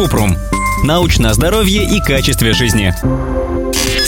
Купрум. Научное здоровье и качестве жизни.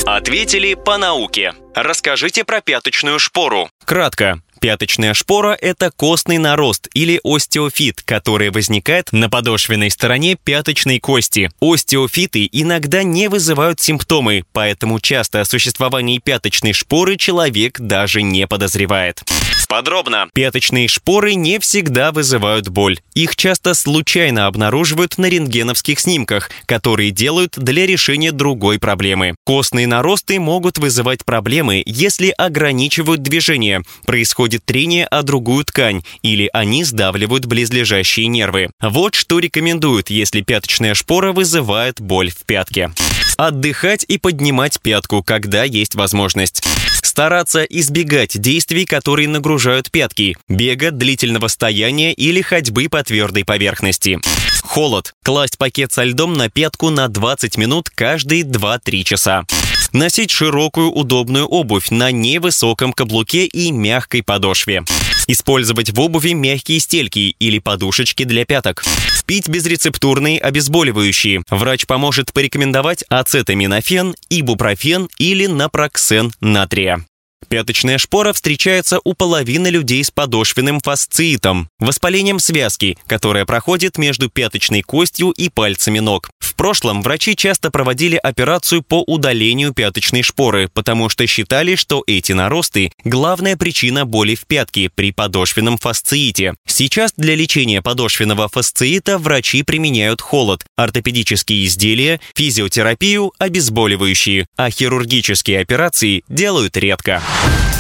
Ответили по науке. Расскажите про пяточную шпору. Кратко. Пяточная шпора – это костный нарост или остеофит, который возникает на подошвенной стороне пяточной кости. Остеофиты иногда не вызывают симптомы, поэтому часто о существовании пяточной шпоры человек даже не подозревает. Подробно. Пяточные шпоры не всегда вызывают боль. Их часто случайно обнаруживают на рентгеновских снимках, которые делают для решения другой проблемы. Костные наросты могут вызывать проблемы, если ограничивают движение, происходит трение о другую ткань или они сдавливают близлежащие нервы. Вот что рекомендуют, если пяточная шпора вызывает боль в пятке. Отдыхать и поднимать пятку, когда есть возможность. Стараться избегать действий, которые нагружают пятки, бега, длительного стояния или ходьбы по твердой поверхности. Холод. Класть пакет со льдом на пятку на 20 минут каждые 2-3 часа. Носить широкую удобную обувь на невысоком каблуке и мягкой подошве. Использовать в обуви мягкие стельки или подушечки для пяток. Пить безрецептурные обезболивающие. Врач поможет порекомендовать ацетаминофен, ибупрофен или напроксен натрия. Пяточная шпора встречается у половины людей с подошвенным фасциитом, воспалением связки, которое проходит между пяточной костью и пальцами ног. В прошлом врачи часто проводили операцию по удалению пяточной шпоры, потому что считали, что эти наросты – главная причина боли в пятке при подошвенном фасциите. Сейчас для лечения подошвенного фасциита врачи применяют холод, ортопедические изделия, физиотерапию, обезболивающие, а хирургические операции делают редко.